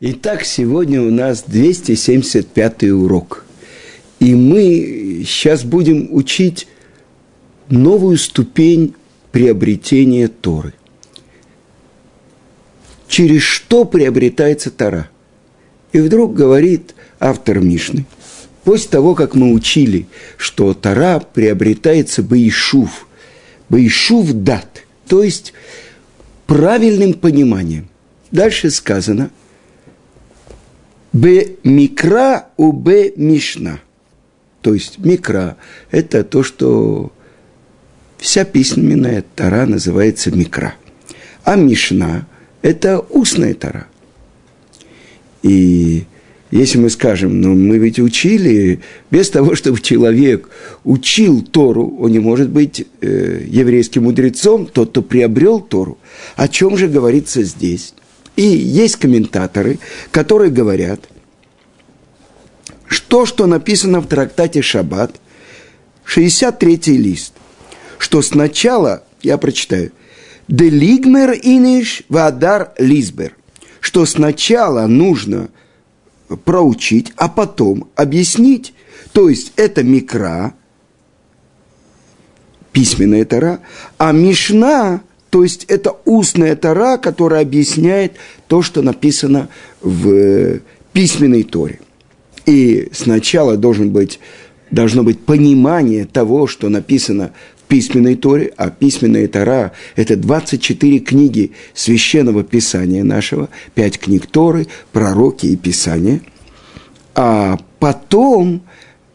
Итак, сегодня у нас 275 урок. И мы сейчас будем учить новую ступень приобретения Торы. Через что приобретается Тора? И вдруг говорит автор Мишны, после того, как мы учили, что Тора приобретается Баишув, Баишув дат, то есть правильным пониманием. Дальше сказано – Б микра у Б мишна. То есть микра – это то, что вся письменная тара называется микра. А мишна – это устная тара. И если мы скажем, ну мы ведь учили, без того, чтобы человек учил Тору, он не может быть э, еврейским мудрецом, тот, кто приобрел Тору. О чем же говорится здесь? И есть комментаторы, которые говорят, что, что написано в трактате Шаббат, 63-й лист, что сначала, я прочитаю, «Делигмер иниш вадар лизбер», что сначала нужно проучить, а потом объяснить. То есть это микра, письменная тара, а мишна то есть это устная тара, которая объясняет то, что написано в э, письменной торе. И сначала должен быть, должно быть понимание того, что написано в письменной торе, а письменная тора – это 24 книги священного писания нашего, 5 книг торы, пророки и писания. А потом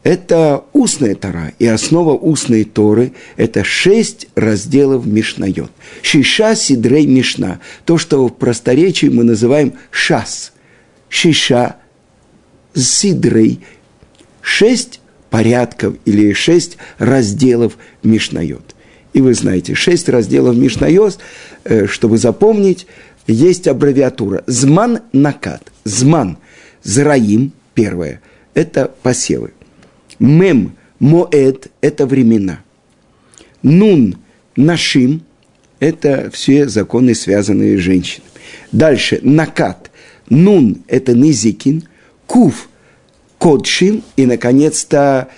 это устная Тора, и основа устной Торы – это шесть разделов Мишнайот. Шиша Сидрей Мишна, то, что в просторечии мы называем шас. Шиша Сидрей, шесть порядков или шесть разделов Мишнайот. И вы знаете, шесть разделов Мишнайот, э, чтобы запомнить, есть аббревиатура. Зман накат. Зман. Зраим, первое. Это посевы. Мем, моэд – это времена. Нун, нашим – это все законы, связанные с женщинами. Дальше, накат. Нун – это низикин. Кув – кодшим. И, наконец-то,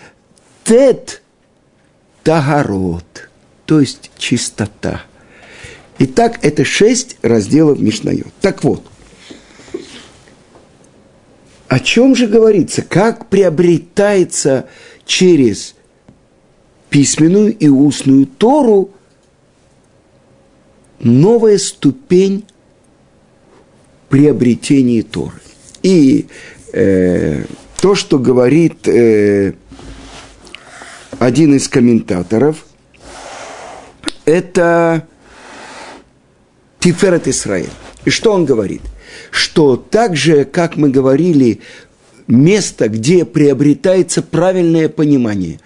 тет – тагород, то есть чистота. Итак, это шесть разделов Мишнайот. Так вот – о чем же говорится? Как приобретается через письменную и устную Тору новая ступень приобретения Торы. И э, то, что говорит э, один из комментаторов, это Тиферет Исраиль. И что он говорит? Что так же, как мы говорили, место, где приобретается правильное понимание.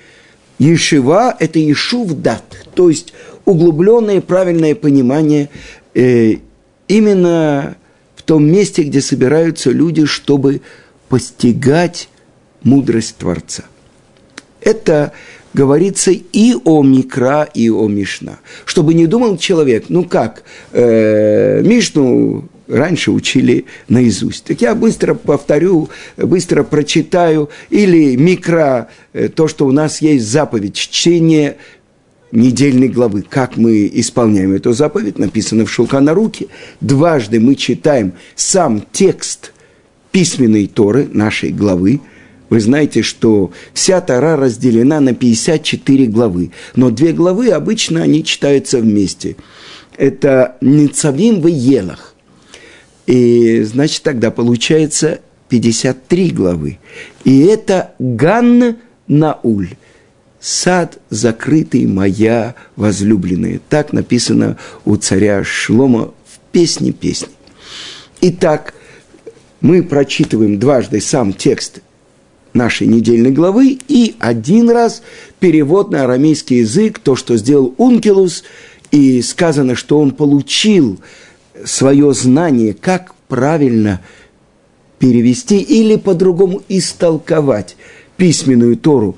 Ешива – это Ешув дат, то есть углубленное правильное понимание э, именно в том месте, где собираются люди, чтобы постигать мудрость Творца. Это говорится и о Микра, и о Мишна. Чтобы не думал человек, ну как, э, Мишну раньше учили наизусть. Так я быстро повторю, быстро прочитаю, или микро, э, то, что у нас есть заповедь, чтение недельной главы. Как мы исполняем эту заповедь, написано в Шулхана руки. Дважды мы читаем сам текст письменной Торы, нашей главы, вы знаете, что вся Тора разделена на 54 главы, но две главы обычно они читаются вместе. Это Ницавим в Елах. И, значит, тогда получается 53 главы. И это Ганна Науль. Сад закрытый моя возлюбленная. Так написано у царя Шлома в песне песни. Итак, мы прочитываем дважды сам текст нашей недельной главы и один раз перевод на арамейский язык, то, что сделал Ункелус, и сказано, что он получил свое знание, как правильно перевести или по-другому истолковать письменную Тору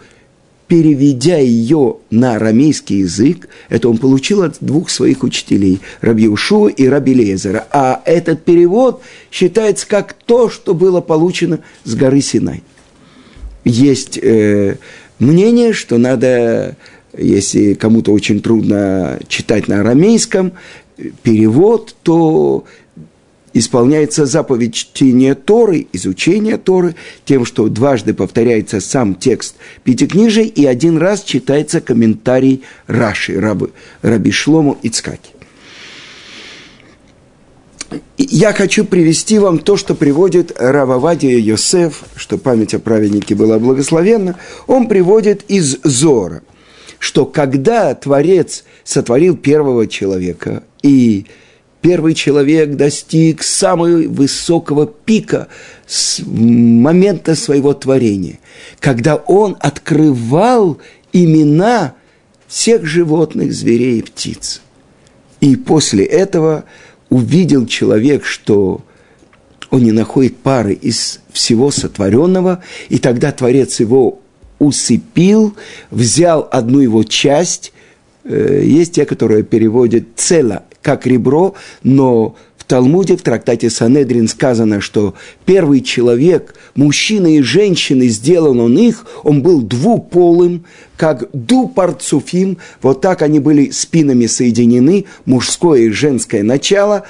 переведя ее на арамейский язык, это он получил от двух своих учителей, Раби Ушуа и Раби Лезера. А этот перевод считается как то, что было получено с горы Синай. Есть э, мнение, что надо, если кому-то очень трудно читать на арамейском, перевод, то исполняется заповедь чтения Торы, изучения Торы, тем, что дважды повторяется сам текст Пятикнижия и один раз читается комментарий Раши, рабы, Раби Шлому Ицкаки. Я хочу привести вам то, что приводит Рававадия Йосеф, что память о праведнике была благословенна. Он приводит из Зора, что когда Творец сотворил первого человека и первый человек достиг самого высокого пика с момента своего творения, когда он открывал имена всех животных, зверей и птиц. И после этого увидел человек, что он не находит пары из всего сотворенного, и тогда Творец его усыпил, взял одну его часть, э, есть те, которые переводят цело как ребро, но в Талмуде, в трактате Санедрин сказано, что первый человек, мужчина и женщины, сделан он их, он был двуполым, как дупарцуфим, вот так они были спинами соединены, мужское и женское начало.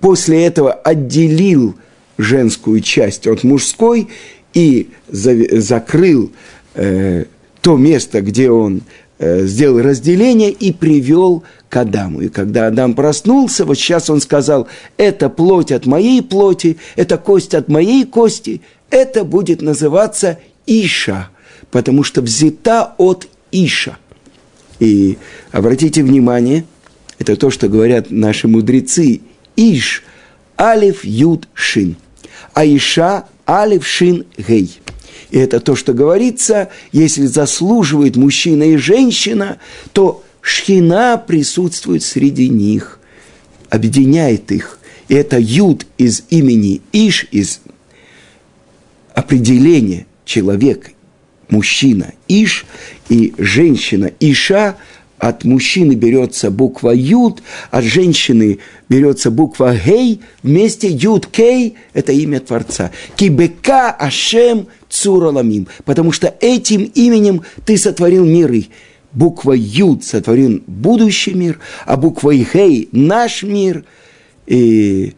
После этого отделил женскую часть от мужской и закрыл э, то место, где он сделал разделение и привел к Адаму. И когда Адам проснулся, вот сейчас он сказал, это плоть от моей плоти, это кость от моей кости, это будет называться Иша, потому что взята от Иша. И обратите внимание, это то, что говорят наши мудрецы, Иш, Алиф, Юд, Шин. А Иша, Алиф, Шин, Гей. И это то, что говорится, если заслуживает мужчина и женщина, то Шхина присутствует среди них, объединяет их. И это Юд из имени Иш, из определения человек, мужчина Иш, и женщина Иша, от мужчины берется буква Юд, от женщины берется буква Гей, вместе Юд Кей – это имя Творца. Кибека Ашем Цураламим, потому что этим именем ты сотворил миры буква Юд сотворен будущий мир, а буква Хей – наш мир. И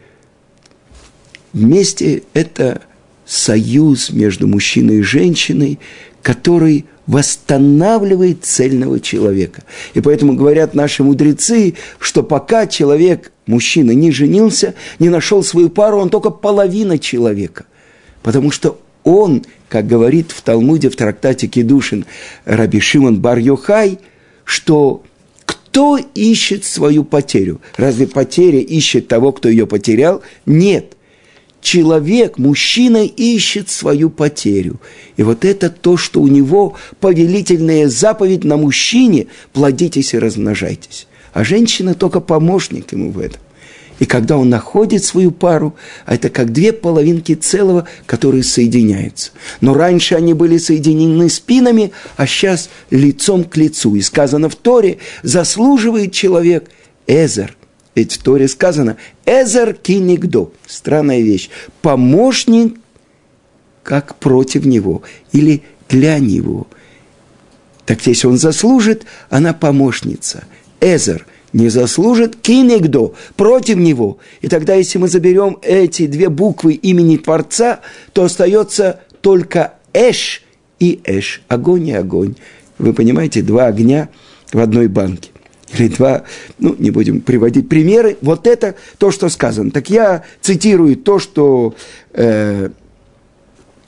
вместе это союз между мужчиной и женщиной, который восстанавливает цельного человека. И поэтому говорят наши мудрецы, что пока человек, мужчина, не женился, не нашел свою пару, он только половина человека. Потому что он, как говорит в Талмуде, в трактате Кедушин Раби Шимон бар Йохай, что кто ищет свою потерю? Разве потеря ищет того, кто ее потерял? Нет. Человек, мужчина ищет свою потерю. И вот это то, что у него повелительная заповедь на мужчине – плодитесь и размножайтесь. А женщина только помощник ему в этом. И когда он находит свою пару, это как две половинки целого, которые соединяются. Но раньше они были соединены спинами, а сейчас лицом к лицу. И сказано в Торе, заслуживает человек Эзер. Ведь в Торе сказано Эзер кинигдо. Странная вещь. Помощник как против него или для него. Так если он заслужит, она помощница. Эзер – не заслужит кинегдо против него. И тогда, если мы заберем эти две буквы имени Творца, то остается только Эш и Эш. Огонь и огонь. Вы понимаете, два огня в одной банке. Или два, ну, не будем приводить примеры. Вот это то, что сказано. Так я цитирую то, что э,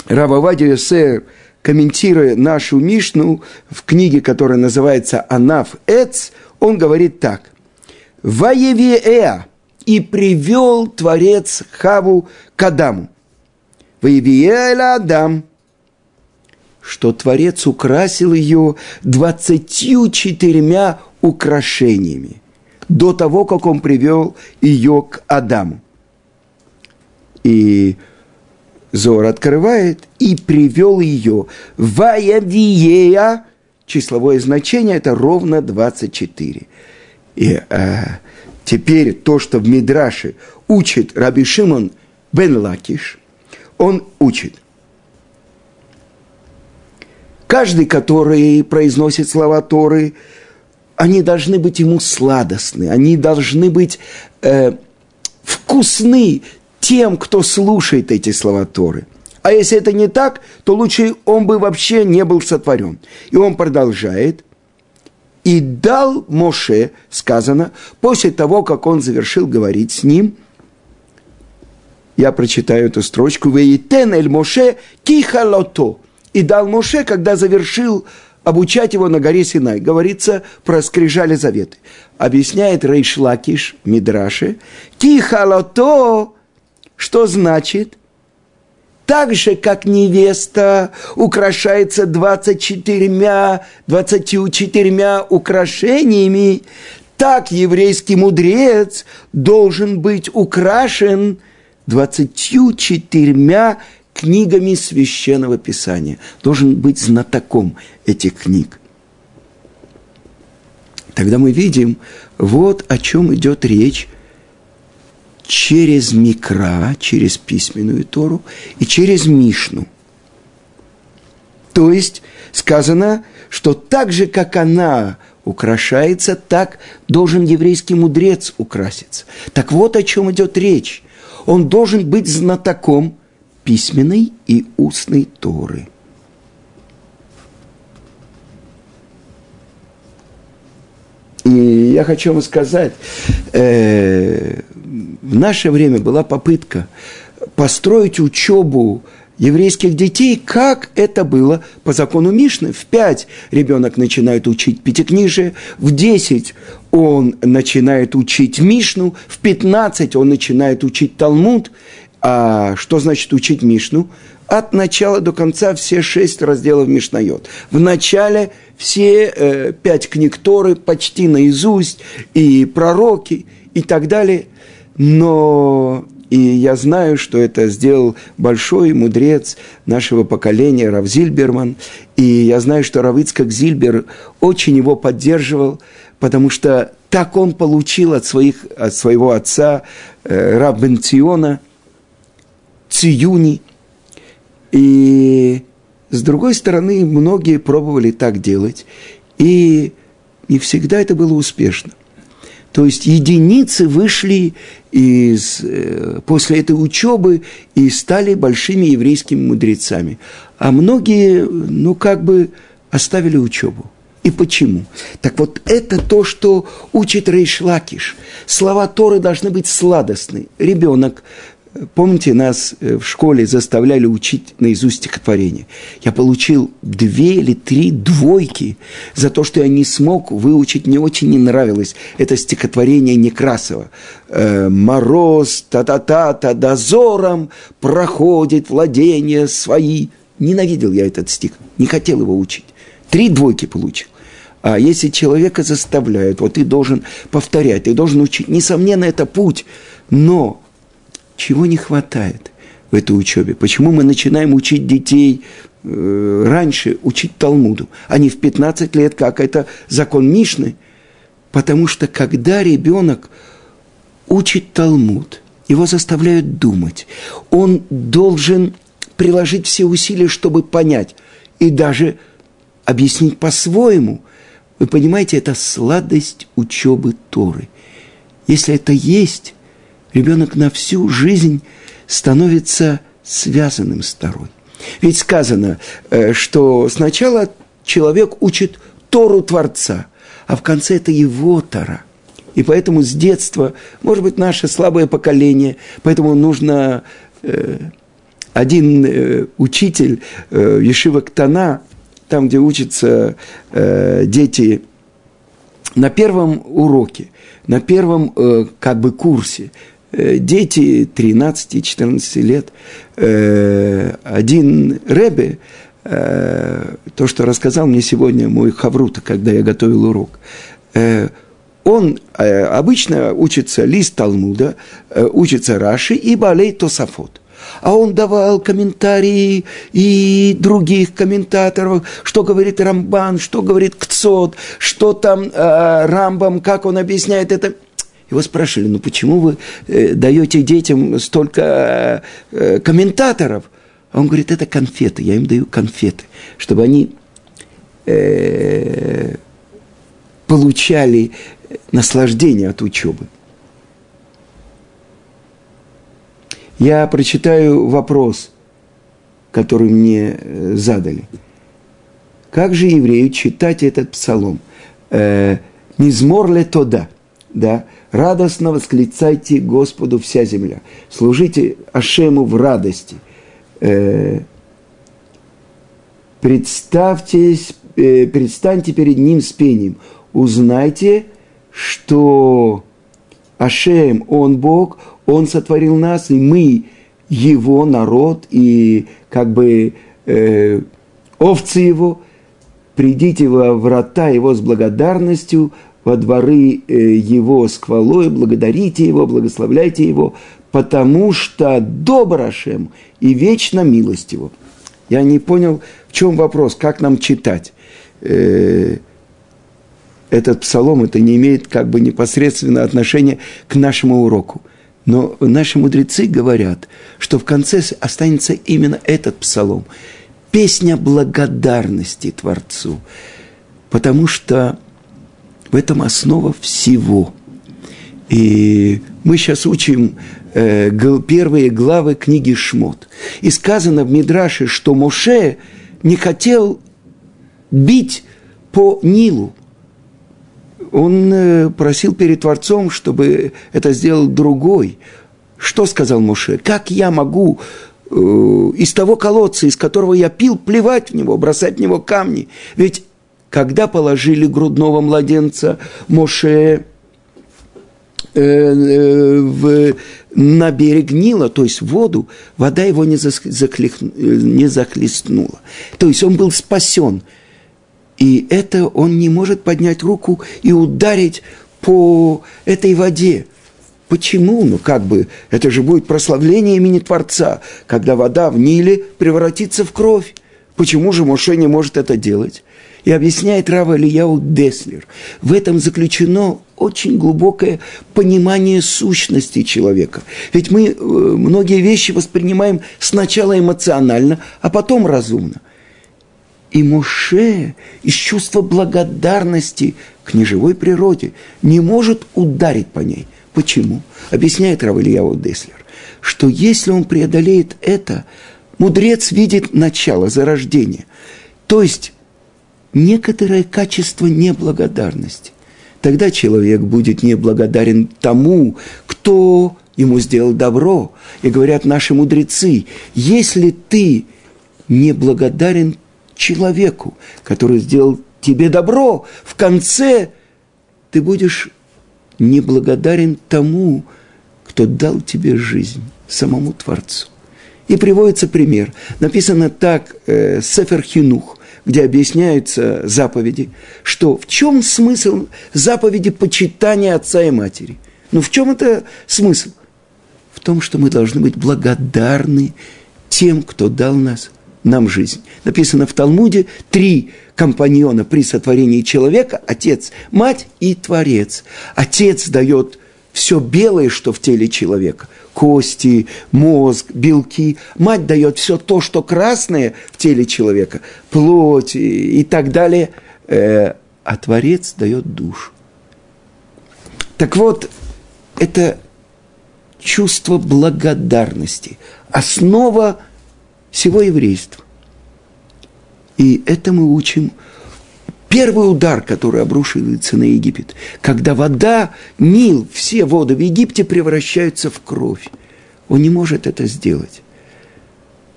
Рававади Йосеф, комментируя нашу Мишну в книге, которая называется «Анаф Эц», он говорит так. Ваевиэа и привел Творец Хаву к Адаму. Ваевиэля Адам, что Творец украсил ее двадцатью четырьмя украшениями до того, как он привел ее к Адаму. И Зор открывает и привел ее. Ваявиея, числовое значение, это ровно 24. И э, теперь то, что в Мидраше учит Раби Шимон бен Лакиш, он учит. Каждый, который произносит слова Торы, они должны быть ему сладостны, они должны быть э, вкусны тем, кто слушает эти слова Торы. А если это не так, то лучше он бы вообще не был сотворен. И он продолжает. И дал Моше, сказано, после того, как он завершил говорить с ним, я прочитаю эту строчку, «Веитен эль Моше кихалото». И дал Моше, когда завершил обучать его на горе Синай. Говорится про заветы. Объясняет Рейш Лакиш Мидраше. Кихалото, что значит? Так же, как невеста украшается 24, 24 украшениями, так еврейский мудрец должен быть украшен 24 книгами священного писания. Должен быть знатоком этих книг. Тогда мы видим, вот о чем идет речь через Микра, через письменную Тору и через Мишну. То есть сказано, что так же, как она украшается, так должен еврейский мудрец украситься. Так вот о чем идет речь. Он должен быть знатоком письменной и устной Торы. И я хочу вам сказать, э, в наше время была попытка построить учебу еврейских детей, как это было по закону Мишны. В пять ребенок начинает учить пятикнижие, в десять он начинает учить Мишну, в пятнадцать он начинает учить Талмуд, а что значит учить Мишну? От начала до конца все шесть разделов Мишнайот. В начале все э, пять книг Торы почти наизусть, и пророки, и так далее. Но и я знаю, что это сделал большой мудрец нашего поколения, Рав Зильберман. И я знаю, что Равицкак Зильбер очень его поддерживал, потому что так он получил от, своих, от своего отца э, Раб Бенциона – циюни. И с другой стороны, многие пробовали так делать, и не всегда это было успешно. То есть единицы вышли из, э, после этой учебы и стали большими еврейскими мудрецами. А многие, ну, как бы оставили учебу. И почему? Так вот, это то, что учит Рейшлакиш. Слова Торы должны быть сладостны. Ребенок Помните, нас э, в школе заставляли учить наизусть стихотворение. Я получил две или три двойки за то, что я не смог выучить, мне очень не нравилось это стихотворение Некрасова. Э, «Мороз, та-та-та-та, дозором проходит владения свои». Ненавидел я этот стих, не хотел его учить. Три двойки получил. А если человека заставляют, вот ты должен повторять, ты должен учить, несомненно, это путь, но чего не хватает в этой учебе? Почему мы начинаем учить детей э, раньше, учить Талмуду, а не в 15 лет, как это закон Мишны? Потому что когда ребенок учит Талмуд, его заставляют думать, он должен приложить все усилия, чтобы понять и даже объяснить по-своему. Вы понимаете, это сладость учебы Торы. Если это есть, ребенок на всю жизнь становится связанным с Торой. Ведь сказано, э, что сначала человек учит Тору Творца, а в конце это его Тора. И поэтому с детства, может быть, наше слабое поколение, поэтому нужно э, один э, учитель э, Ешива Ктана, там, где учатся дети на первом уроке, на первом как бы курсе, дети 13-14 лет, э, один Ребе, э, то, что рассказал мне сегодня мой Хаврута, когда я готовил урок, он обычно учится лист Талмуда, учится Раши и Балей Тосафот. А он давал комментарии и других комментаторов, что говорит Рамбан, что говорит Кцот, что там э, Рамбам, как он объясняет это. Его спрашивали, ну почему вы э, даете детям столько э, комментаторов? А он говорит, это конфеты, я им даю конфеты, чтобы они э, получали наслаждение от учебы. Я прочитаю вопрос, который мне э, задали. Как же еврею читать этот псалом? Э, «Низмор ле тода» да, радостно восклицайте Господу вся земля, служите Ашему в радости, э, представьтесь, э, предстаньте перед Ним с пением, узнайте, что Ашем, Он Бог, Он сотворил нас, и мы Его народ, и как бы э, овцы Его, придите во врата Его с благодарностью, во дворы э, Его с хвалой, благодарите Его, благословляйте Его, потому что добр Ашем и вечно милость Его. Я не понял, в чем вопрос, как нам читать. Э, этот псалом, это не имеет как бы непосредственно отношения к нашему уроку. Но наши мудрецы говорят, что в конце останется именно этот псалом. Песня благодарности Творцу. Потому что в этом основа всего. И мы сейчас учим э, первые главы книги Шмот. И сказано в Мидраше, что Моше не хотел бить по Нилу. Он э, просил перед Творцом, чтобы это сделал другой. Что сказал Моше? Как я могу э, из того колодца, из которого я пил, плевать в него, бросать в него камни? Ведь когда положили грудного младенца Моше э, э, в, на берег Нила, то есть в воду, вода его не, заклих, не захлестнула. То есть он был спасен. И это он не может поднять руку и ударить по этой воде. Почему? Ну, как бы, это же будет прославление имени Творца, когда вода в Ниле превратится в кровь. Почему же Моше не может это делать? И объясняет Рава Ильяу Деслер. В этом заключено очень глубокое понимание сущности человека. Ведь мы э, многие вещи воспринимаем сначала эмоционально, а потом разумно. И Муше из чувства благодарности к неживой природе не может ударить по ней. Почему? Объясняет Равильяу Деслер, что если он преодолеет это, мудрец видит начало, зарождение. То есть некоторое качество неблагодарности. Тогда человек будет неблагодарен тому, кто ему сделал добро. И говорят наши мудрецы, если ты неблагодарен человеку, который сделал тебе добро, в конце ты будешь неблагодарен тому, кто дал тебе жизнь, самому Творцу. И приводится пример. Написано так, э, Сефер Хинух где объясняются заповеди, что в чем смысл заповеди почитания отца и матери? Ну, в чем это смысл? В том, что мы должны быть благодарны тем, кто дал нас, нам жизнь. Написано в Талмуде три компаньона при сотворении человека – отец, мать и творец. Отец дает все белое, что в теле человека – кости, мозг, белки. Мать дает все то, что красное в теле человека, плоть и, так далее, э, а Творец дает душу. Так вот, это чувство благодарности, основа всего еврейства. И это мы учим Первый удар, который обрушивается на Египет, когда вода, Нил, все воды в Египте превращаются в кровь. Он не может это сделать,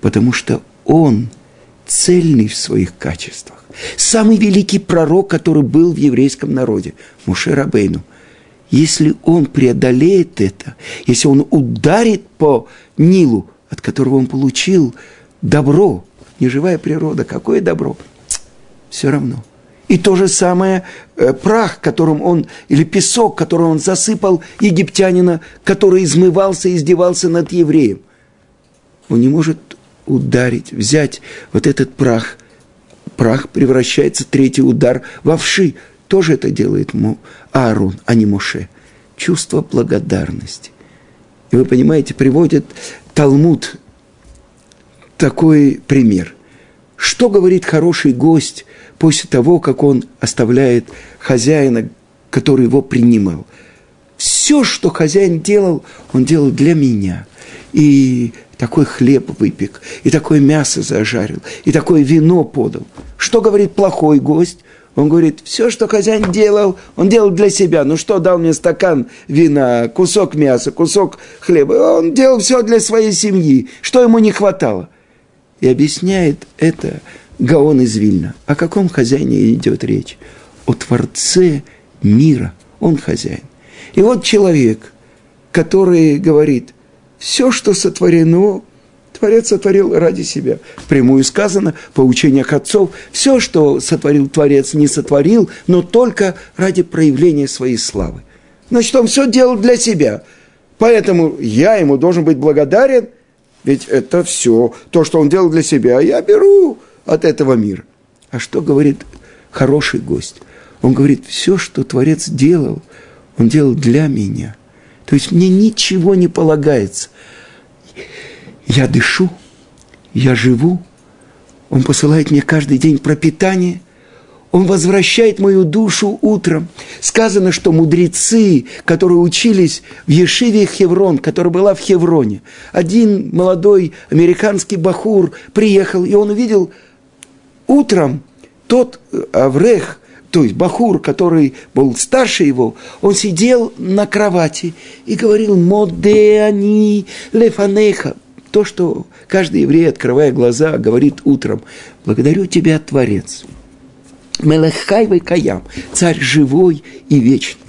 потому что он цельный в своих качествах. Самый великий пророк, который был в еврейском народе, Муше Рабейну, если он преодолеет это, если он ударит по Нилу, от которого он получил добро, неживая природа, какое добро, все равно – и то же самое э, прах, которым он, или песок, которым он засыпал египтянина, который измывался и издевался над евреем. он не может ударить, взять вот этот прах. Прах превращается, третий удар, в овши. Тоже это делает Аарон, а не Моше. Чувство благодарности. И вы понимаете, приводит Талмуд такой пример. Что говорит хороший гость после того, как он оставляет хозяина, который его принимал? Все, что хозяин делал, он делал для меня. И такой хлеб выпек, и такое мясо зажарил, и такое вино подал. Что говорит плохой гость? Он говорит, все, что хозяин делал, он делал для себя. Ну что, дал мне стакан вина, кусок мяса, кусок хлеба. Он делал все для своей семьи. Что ему не хватало? И объясняет это Гаон из Вильна. О каком хозяине идет речь? О Творце мира. Он хозяин. И вот человек, который говорит, все, что сотворено, Творец сотворил ради себя. Прямую сказано, по учениях отцов, все, что сотворил Творец, не сотворил, но только ради проявления своей славы. Значит, он все делал для себя. Поэтому я ему должен быть благодарен, ведь это все, то, что он делал для себя, я беру от этого мира. А что говорит хороший гость? Он говорит, все, что Творец делал, он делал для меня. То есть мне ничего не полагается – я дышу, я живу, Он посылает мне каждый день пропитание, Он возвращает мою душу утром. Сказано, что мудрецы, которые учились в Ешиве Хеврон, которая была в Хевроне, один молодой американский бахур приехал, и он увидел утром тот э, Аврех, то есть Бахур, который был старше его, он сидел на кровати и говорил «Модеани лефанеха», то, что каждый еврей, открывая глаза, говорит утром, «Благодарю тебя, Творец». Мелехайвай Каям, царь живой и вечный.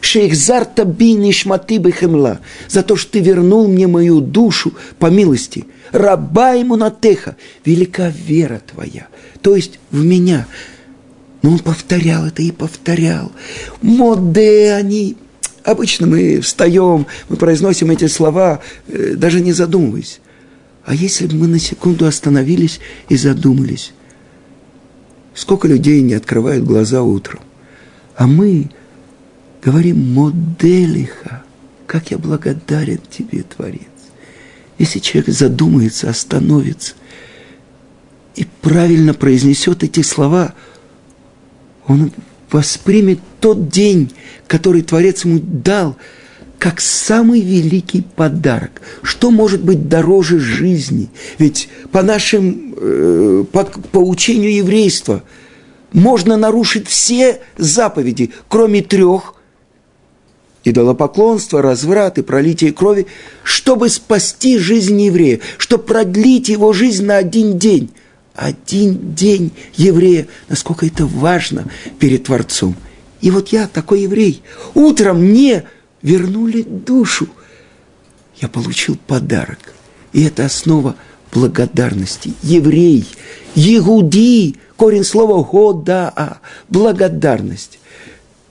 Шейхзар таби шматы бехемла, за то, что ты вернул мне мою душу по милости. Раба ему на теха, велика вера твоя, то есть в меня. Но он повторял это и повторял. Моде они. Обычно мы встаем, мы произносим эти слова, э, даже не задумываясь. А если бы мы на секунду остановились и задумались, сколько людей не открывают глаза утром, а мы говорим «Моделиха, как я благодарен тебе, Творец». Если человек задумается, остановится и правильно произнесет эти слова, он воспримет тот день, который Творец ему дал – как самый великий подарок. Что может быть дороже жизни? Ведь по нашим, э, по, по учению еврейства, можно нарушить все заповеди, кроме трех – идолопоклонство, разврат и пролитие крови, чтобы спасти жизнь еврея, чтобы продлить его жизнь на один день. Один день еврея, насколько это важно перед Творцом. И вот я такой еврей. Утром мне вернули душу. Я получил подарок. И это основа благодарности. Еврей, Егуди, корень слова «годаа», благодарность.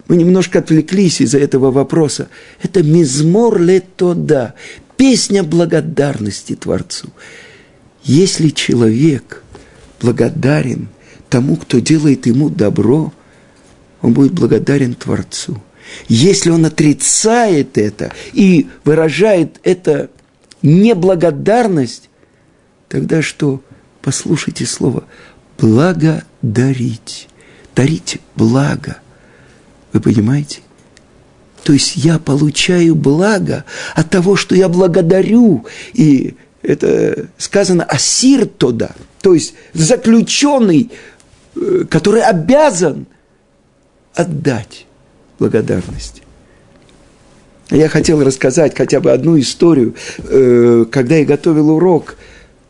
Мы немножко отвлеклись из-за этого вопроса. Это мизмор летода, песня благодарности Творцу. Если человек благодарен тому, кто делает ему добро, он будет благодарен Творцу – если он отрицает это и выражает это неблагодарность, тогда что? Послушайте слово «благодарить». Дарить благо. Вы понимаете? То есть я получаю благо от того, что я благодарю. И это сказано «асир тода», то есть заключенный, э, который обязан отдать благодарности. Я хотел рассказать хотя бы одну историю, э, когда я готовил урок,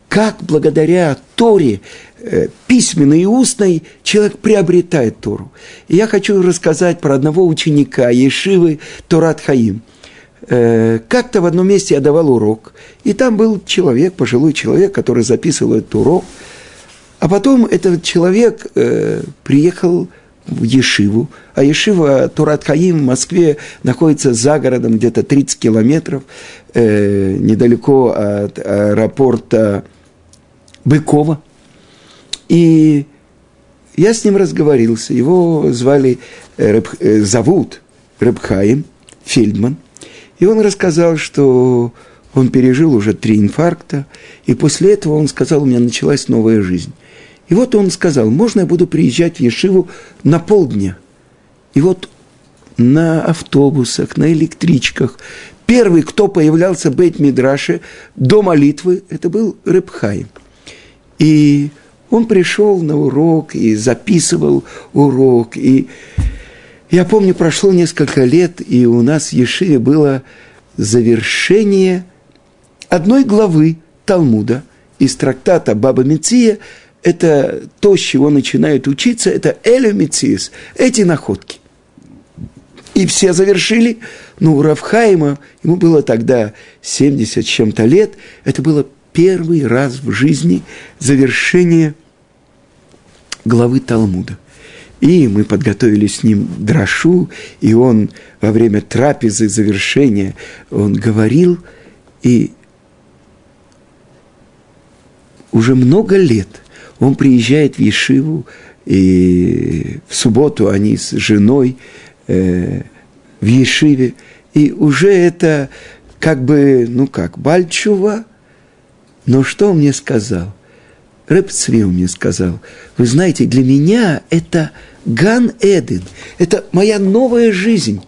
как благодаря Торе, э, письменной и устной, человек приобретает Тору. И я хочу рассказать про одного ученика Ешивы Торат Хаим. Э, как-то в одном месте я давал урок, и там был человек, пожилой человек, который записывал этот урок, а потом этот человек приехал в Ешиву, а Ешива Турат Хаим в Москве находится за городом где-то 30 километров, э, недалеко от аэропорта Быкова. И я с ним разговорился. Его звали, э, э, зовут Рэбхаим Фельдман. И он рассказал, что он пережил уже три инфаркта, и после этого он сказал, у меня началась новая жизнь. И вот он сказал, можно я буду приезжать в Ешиву на полдня? И вот на автобусах, на электричках. Первый, кто появлялся в Бейт-Мидраше до молитвы, это был Рыбхай. И он пришел на урок и записывал урок. И я помню, прошло несколько лет, и у нас в Ешиве было завершение одной главы Талмуда из трактата Баба Меция. Это то, с чего начинают учиться, это Элю Мециес, эти находки. И все завершили. Ну, у Равхайма, ему было тогда 70 с чем-то лет, это было первый раз в жизни завершение главы Талмуда. И мы подготовили с ним дрошу, и он во время трапезы завершения, он говорил, и уже много лет он приезжает в Ешиву, и в субботу они с женой э, в Ешиве, и уже это как бы, ну как, Бальчува, но что он мне сказал? Рэп Цвил мне сказал, вы знаете, для меня это Ган Эден, это моя новая жизнь.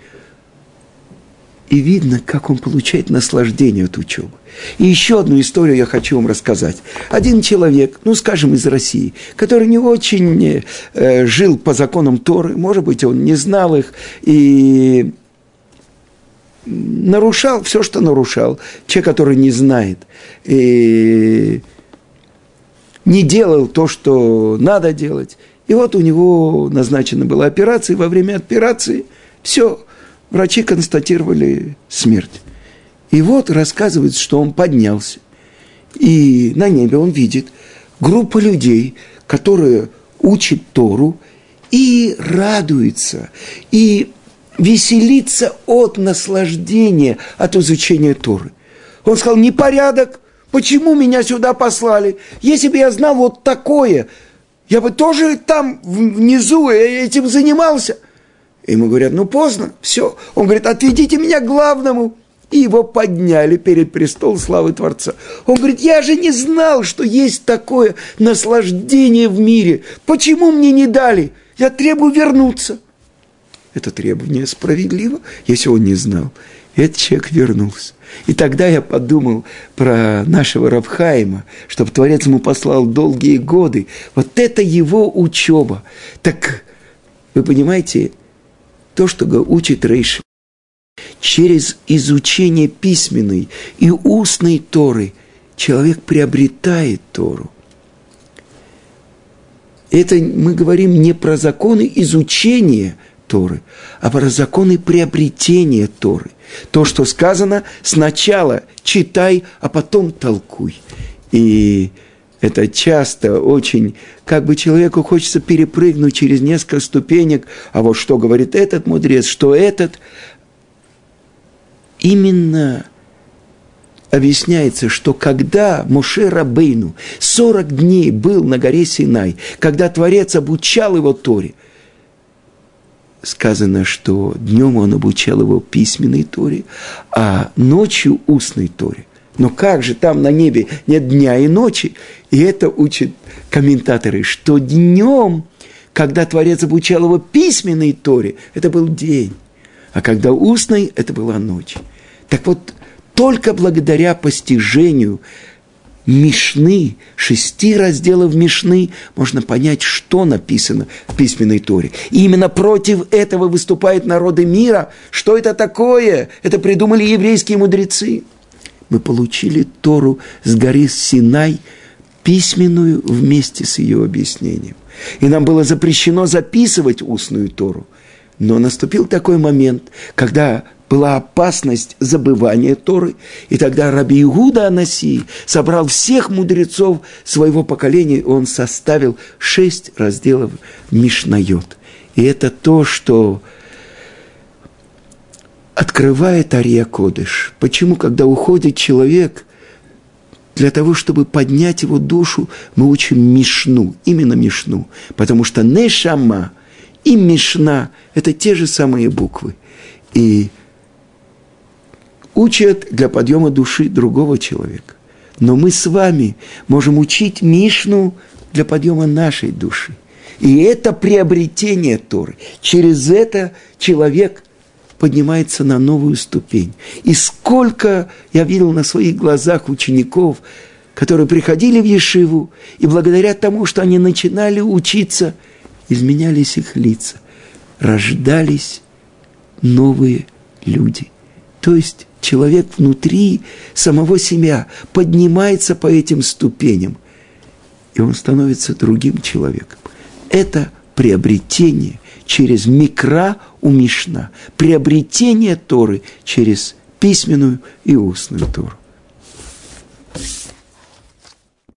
И видно, как он получает наслаждение от учебы. И еще одну историю я хочу вам рассказать. Один человек, ну, скажем, из России, который не очень э, жил по законам Торы, может быть, он не знал их, и нарушал все, что нарушал. Человек, который не знает, и не делал то, что надо делать. И вот у него назначена была операция, во время операции все, врачи констатировали смерть. И вот рассказывает, что он поднялся, и на небе он видит группу людей, которые учат Тору и радуются, и веселиться от наслаждения, от изучения Торы. Он сказал, непорядок, почему меня сюда послали? Если бы я знал вот такое, я бы тоже там внизу этим занимался. Ему говорят, ну поздно, все. Он говорит, отведите меня к главному. И его подняли перед престол славы Творца. Он говорит, я же не знал, что есть такое наслаждение в мире. Почему мне не дали? Я требую вернуться это требование справедливо, если он не знал. Этот человек вернулся. И тогда я подумал про нашего Равхаима, чтобы Творец ему послал долгие годы. Вот это его учеба. Так вы понимаете, то, что учит Рейш, через изучение письменной и устной Торы человек приобретает Тору. Это мы говорим не про законы изучения – Торы, а про законы приобретения Торы. То, что сказано, сначала читай, а потом толкуй. И это часто очень, как бы человеку хочется перепрыгнуть через несколько ступенек, а вот что говорит этот мудрец, что этот, именно объясняется, что когда Муше Рабейну 40 дней был на горе Синай, когда Творец обучал его Торе, сказано, что днем он обучал его письменной Торе, а ночью устной Торе. Но как же там на небе нет дня и ночи? И это учат комментаторы, что днем, когда Творец обучал его письменной Торе, это был день. А когда устной, это была ночь. Так вот, только благодаря постижению Мишны, шести разделов Мишны, можно понять, что написано в письменной Торе. И именно против этого выступают народы мира. Что это такое? Это придумали еврейские мудрецы. Мы получили Тору с горы Синай, письменную вместе с ее объяснением. И нам было запрещено записывать устную Тору. Но наступил такой момент, когда была опасность забывания Торы, и тогда Раби Игуда Анаси собрал всех мудрецов своего поколения, и он составил шесть разделов Мишнайот. И это то, что открывает Ария Кодыш. Почему, когда уходит человек, для того, чтобы поднять его душу, мы учим Мишну, именно Мишну. Потому что Нешама и Мишна – это те же самые буквы. И учат для подъема души другого человека. Но мы с вами можем учить Мишну для подъема нашей души. И это приобретение Торы. Через это человек поднимается на новую ступень. И сколько я видел на своих глазах учеников, которые приходили в Ешиву, и благодаря тому, что они начинали учиться, изменялись их лица, рождались новые люди. То есть человек внутри самого себя поднимается по этим ступеням, и он становится другим человеком. Это приобретение через микра у приобретение Торы через письменную и устную Тору.